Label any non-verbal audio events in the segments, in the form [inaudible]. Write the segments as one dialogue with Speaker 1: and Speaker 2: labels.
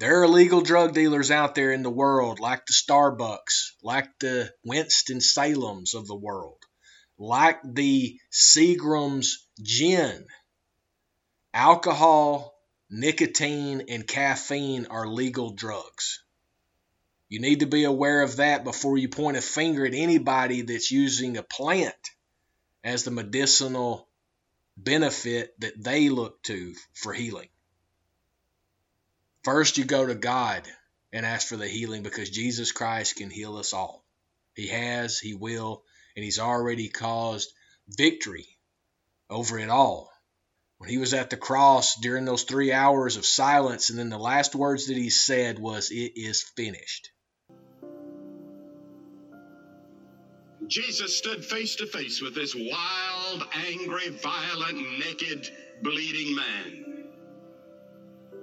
Speaker 1: There are illegal drug dealers out there in the world, like the Starbucks, like the Winston Salem's of the world, like the Seagram's gin. Alcohol, nicotine, and caffeine are legal drugs. You need to be aware of that before you point a finger at anybody that's using a plant as the medicinal benefit that they look to for healing. First, you go to God and ask for the healing because Jesus Christ can heal us all. He has, He will, and He's already caused victory over it all. When He was at the cross during those three hours of silence, and then the last words that He said was, It is finished.
Speaker 2: Jesus stood face to face with this wild, angry, violent, naked, bleeding man.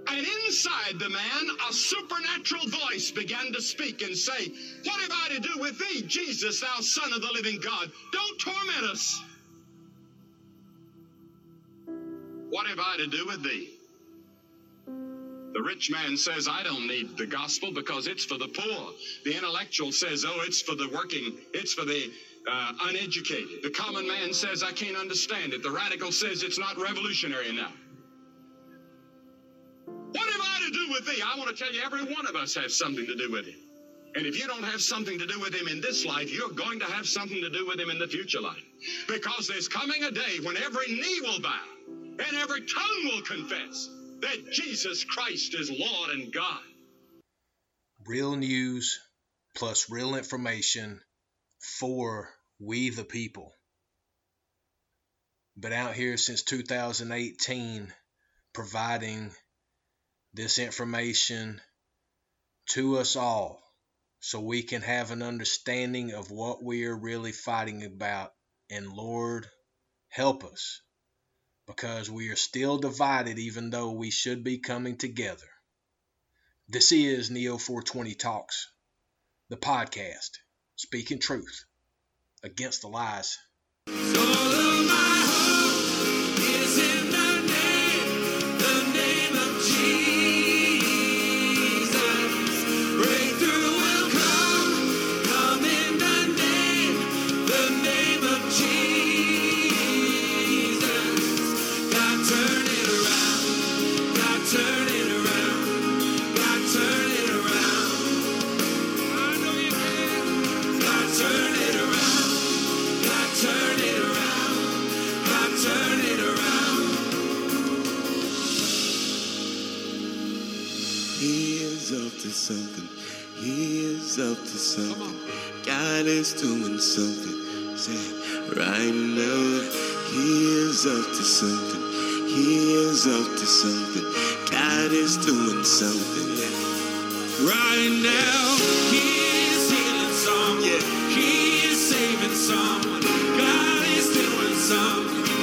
Speaker 2: And inside the man, a supernatural voice began to speak and say, What have I to do with thee, Jesus, thou Son of the living God? Don't torment us. What have I to do with thee? The rich man says, I don't need the gospel because it's for the poor. The intellectual says, oh, it's for the working, it's for the uh, uneducated. The common man says, I can't understand it. The radical says it's not revolutionary enough. With thee? I want to tell you, every one of us has something to do with him. And if you don't have something to do with him in this life, you're going to have something to do with him in the future life. Because there's coming a day when every knee will bow and every tongue will confess that Jesus Christ is Lord and God.
Speaker 1: Real news plus real information for we the people. Been out here since 2018 providing this information to us all so we can have an understanding of what we are really fighting about. And Lord, help us because we are still divided even though we should be coming together. This is Neo 420 Talks, the podcast, speaking truth against the lies.
Speaker 3: He is up to something. God is doing something. Yeah. Right now, He is healing someone. Yeah. He is saving someone. God is doing something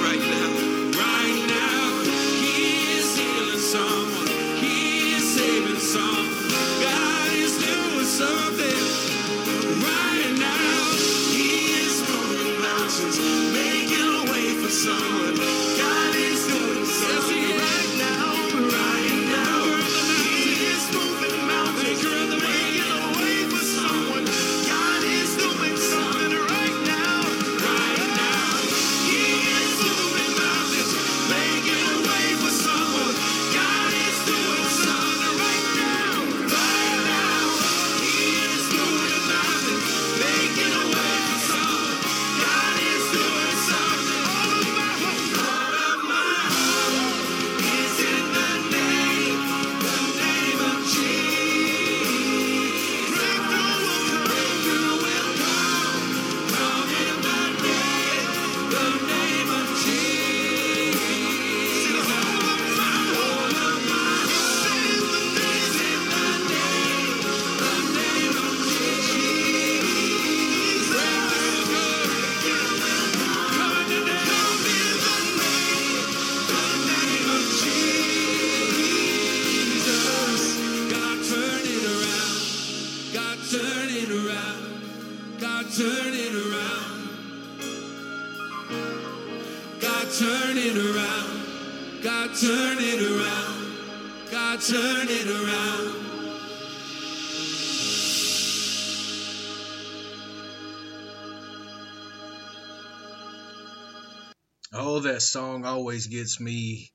Speaker 1: Oh, that song always gets me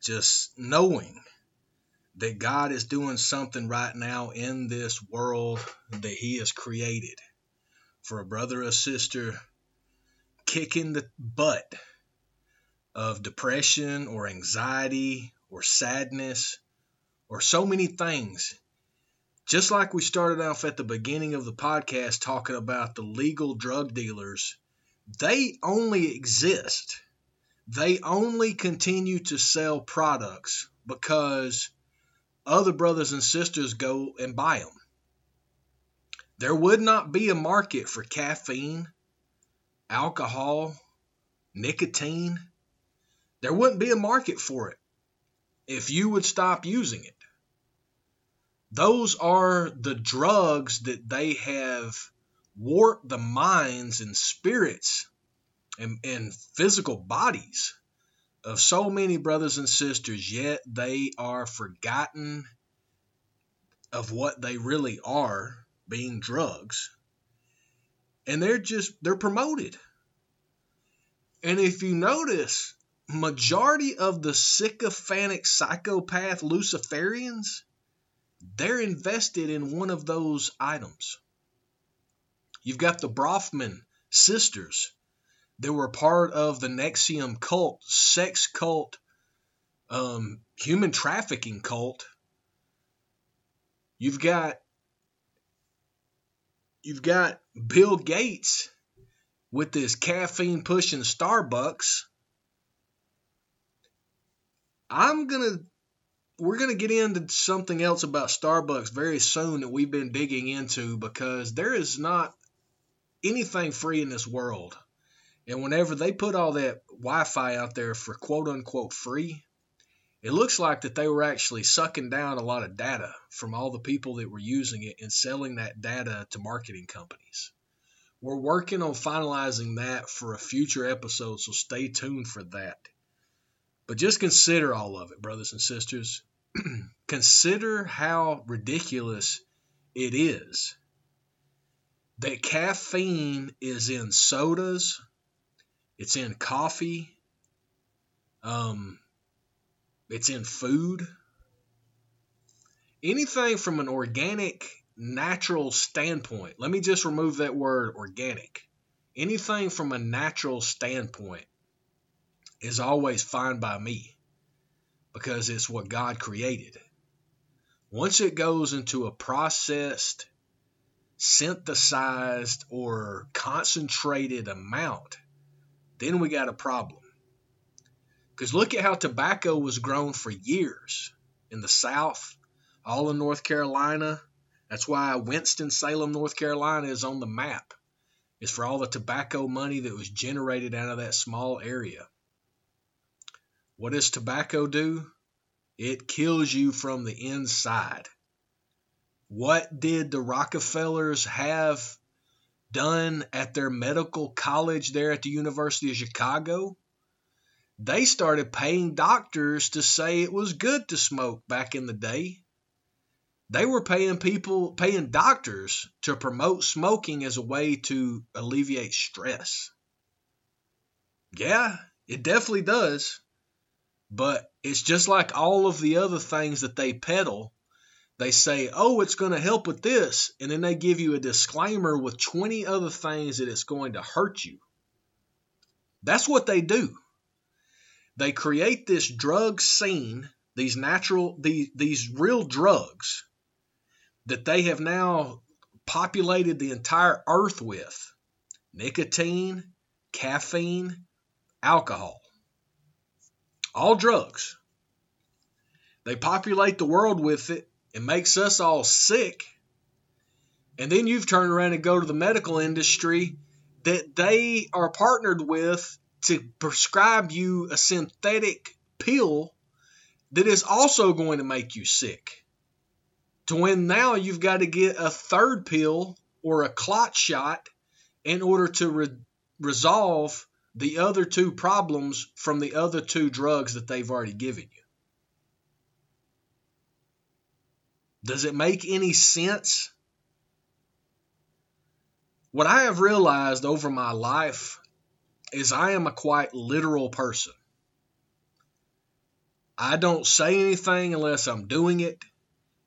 Speaker 1: just knowing that God is doing something right now in this world that He has created for a brother or sister kicking the butt of depression or anxiety or sadness or so many things. Just like we started off at the beginning of the podcast talking about the legal drug dealers, they only exist. They only continue to sell products because other brothers and sisters go and buy them. There would not be a market for caffeine, alcohol, nicotine. There wouldn't be a market for it if you would stop using it. Those are the drugs that they have warped the minds and spirits and, and physical bodies of so many brothers and sisters, yet they are forgotten of what they really are, being drugs. And they're just they're promoted. And if you notice, majority of the sycophantic psychopath Luciferians, they're invested in one of those items. You've got the Bronfman sisters they were part of the NXIVM cult, sex cult, um, human trafficking cult. You've got you've got Bill Gates with this caffeine pushing Starbucks. I'm gonna we're gonna get into something else about Starbucks very soon that we've been digging into because there is not anything free in this world. And whenever they put all that Wi-Fi out there for quote unquote free, it looks like that they were actually sucking down a lot of data from all the people that were using it and selling that data to marketing companies. We're working on finalizing that for a future episode, so stay tuned for that. But just consider all of it, brothers and sisters. [clears throat] consider how ridiculous it is that caffeine is in sodas, it's in coffee. Um, it's in food. Anything from an organic, natural standpoint. Let me just remove that word organic. Anything from a natural standpoint is always fine by me because it's what God created. Once it goes into a processed, synthesized, or concentrated amount, then we got a problem. Because look at how tobacco was grown for years in the South, all in North Carolina. That's why Winston-Salem, North Carolina is on the map. It's for all the tobacco money that was generated out of that small area. What does tobacco do? It kills you from the inside. What did the Rockefellers have done at their medical college there at the University of Chicago, they started paying doctors to say it was good to smoke back in the day. They were paying people, paying doctors to promote smoking as a way to alleviate stress. Yeah, it definitely does. But it's just like all of the other things that they peddle they say, oh, it's going to help with this. And then they give you a disclaimer with 20 other things that it's going to hurt you. That's what they do. They create this drug scene, these natural, these, these real drugs that they have now populated the entire earth with nicotine, caffeine, alcohol. All drugs. They populate the world with it it makes us all sick. And then you've turned around and go to the medical industry that they are partnered with to prescribe you a synthetic pill that is also going to make you sick. To when now you've got to get a third pill or a clot shot in order to re- resolve the other two problems from the other two drugs that they've already given you. Does it make any sense? What I have realized over my life is I am a quite literal person. I don't say anything unless I'm doing it.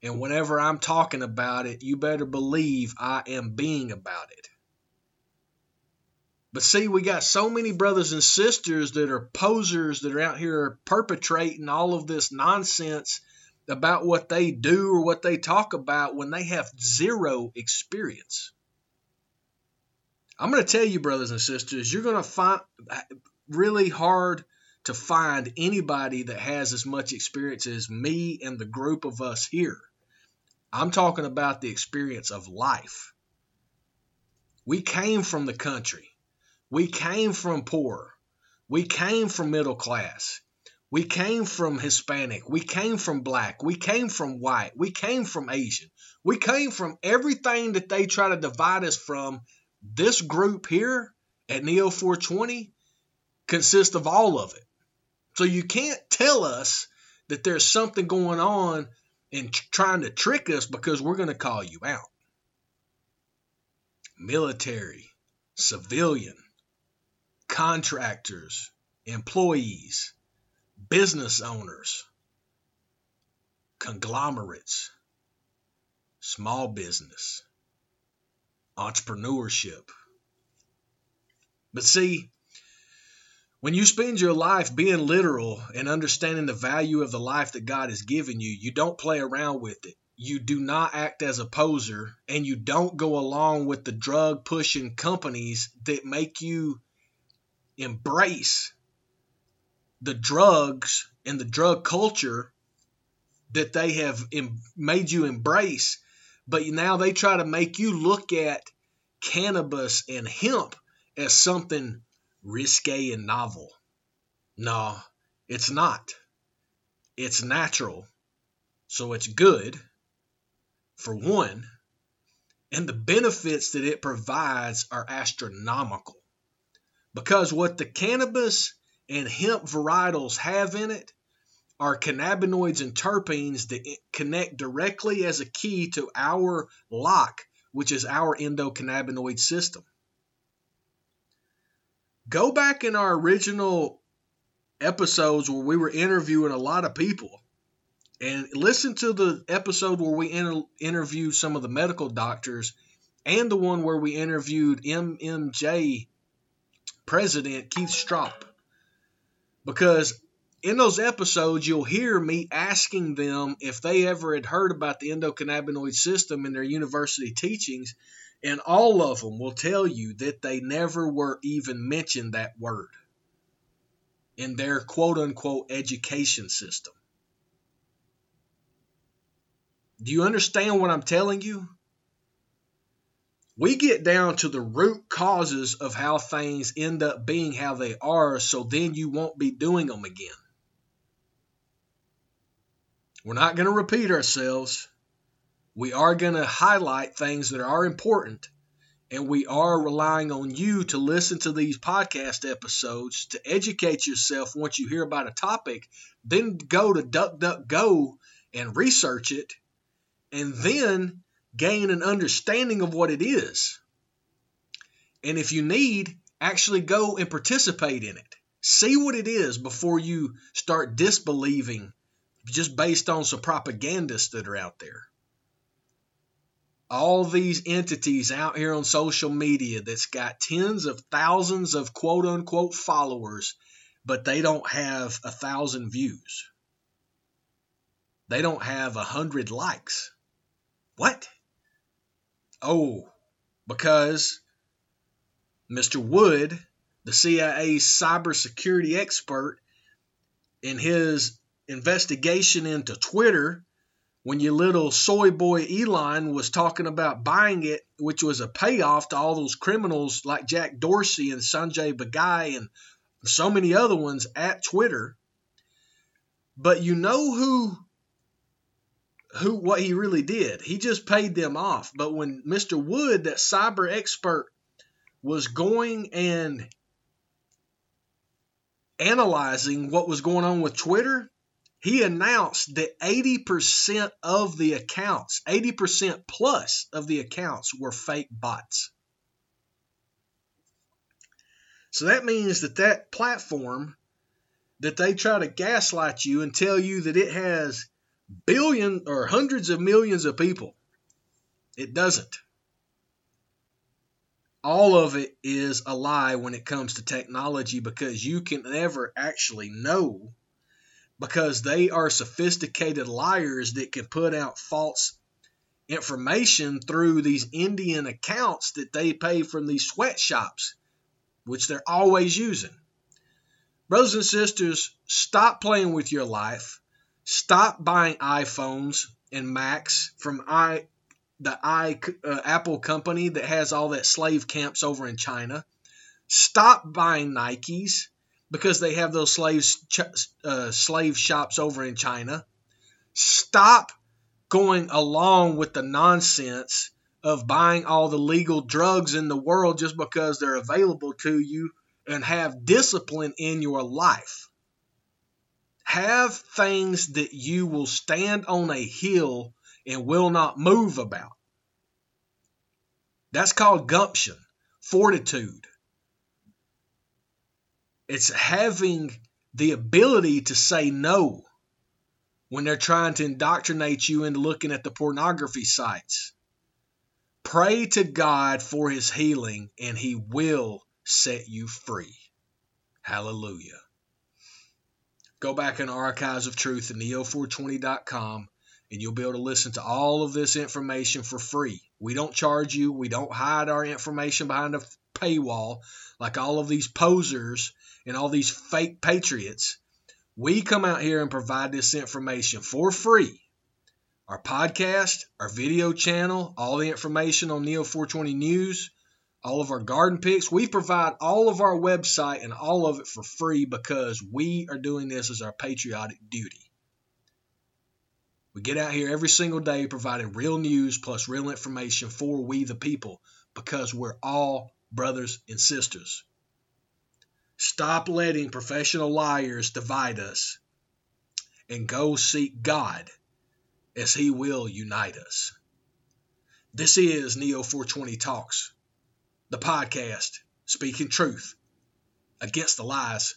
Speaker 1: And whenever I'm talking about it, you better believe I am being about it. But see, we got so many brothers and sisters that are posers that are out here perpetrating all of this nonsense about what they do or what they talk about when they have zero experience. I'm going to tell you, brothers and sisters, you're going to find really hard to find anybody that has as much experience as me and the group of us here. I'm talking about the experience of life. We came from the country. We came from poor. We came from middle class. We came from Hispanic. We came from black. We came from white. We came from Asian. We came from everything that they try to divide us from. This group here at Neo 420 consists of all of it. So you can't tell us that there's something going on and trying to trick us because we're going to call you out. Military, civilian, contractors, employees, business owners, conglomerates, small business, entrepreneurship. But see, when you spend your life being literal and understanding the value of the life that God has given you, you don't play around with it. You do not act as a poser and you don't go along with the drug pushing companies that make you embrace the drugs and the drug culture that they have made you embrace. But now they try to make you look at cannabis and hemp as something risque and novel. No, it's not. It's natural. So it's good, for one, and the benefits that it provides are astronomical. Because what the cannabis and hemp varietals have in it are cannabinoids and terpenes that connect directly as a key to our lock, which is our endocannabinoid system. Go back in our original episodes where we were interviewing a lot of people and listen to the episode where we inter- interviewed some of the medical doctors and the one where we interviewed MMJ president Keith Stroup. Because in those episodes, you'll hear me asking them if they ever had heard about the endocannabinoid system in their university teachings and all of them will tell you that they never were even mentioned that word in their quote unquote education system. Do you understand what I'm telling you? We get down to the root causes of how things end up being how they are, so then you won't be doing them again. We're not going to repeat ourselves we are going to highlight things that are important and we are relying on you to listen to these podcast episodes to educate yourself once you hear about a topic then go to duckduckgo and research it and then gain an understanding of what it is and if you need actually go and participate in it see what it is before you start disbelieving just based on some propagandists that are out there all these entities out here on social media that's got tens of thousands of quote unquote followers, but they don't have a thousand views. They don't have a hundred likes. What? Oh, because Mr. Wood, the CIA's cybersecurity expert, in his investigation into Twitter, when your little soy boy Elon was talking about buying it, which was a payoff to all those criminals like Jack Dorsey and Sanjay Bagai and so many other ones at Twitter. But you know who who what he really did. He just paid them off. But when Mr. Wood, that cyber expert, was going and analyzing what was going on with Twitter, he announced that 80% of the accounts, 80% plus of the accounts were fake bots. So that means that that platform that they try to gaslight you and tell you that it has billion or hundreds of millions of people. It doesn't. All of it is a lie when it comes to technology because you can never actually know because they are sophisticated liars that can put out false information through these Indian accounts that they pay from these sweatshops, which they're always using. Brothers and sisters, stop playing with your life. Stop buying iPhones and Macs from i the i uh, Apple company that has all that slave camps over in China. Stop buying Nikes because they have those slaves uh, slave shops over in China. Stop going along with the nonsense of buying all the legal drugs in the world just because they're available to you and have discipline in your life. Have things that you will stand on a hill and will not move about. That's called gumption, fortitude. It's having the ability to say no when they're trying to indoctrinate you into looking at the pornography sites. Pray to God for his healing, and he will set you free. Hallelujah. Go back in archives of truth at neo420.com and you'll be able to listen to all of this information for free. We don't charge you, we don't hide our information behind a paywall like all of these posers and all these fake patriots. We come out here and provide this information for free. Our podcast, our video channel, all the information on Neo 420 News, all of our garden picks. We provide all of our website and all of it for free because we are doing this as our patriotic duty. We get out here every single day providing real news plus real information for we the people because we're all brothers and sisters. Stop letting professional liars divide us and go seek God as He will unite us. This is Neo 420 Talks, the podcast speaking truth against the lies.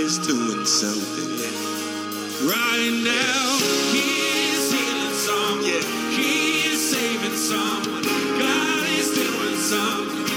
Speaker 3: Is doing something. Right now, He is healing someone. Yeah. He is saving someone. God is doing something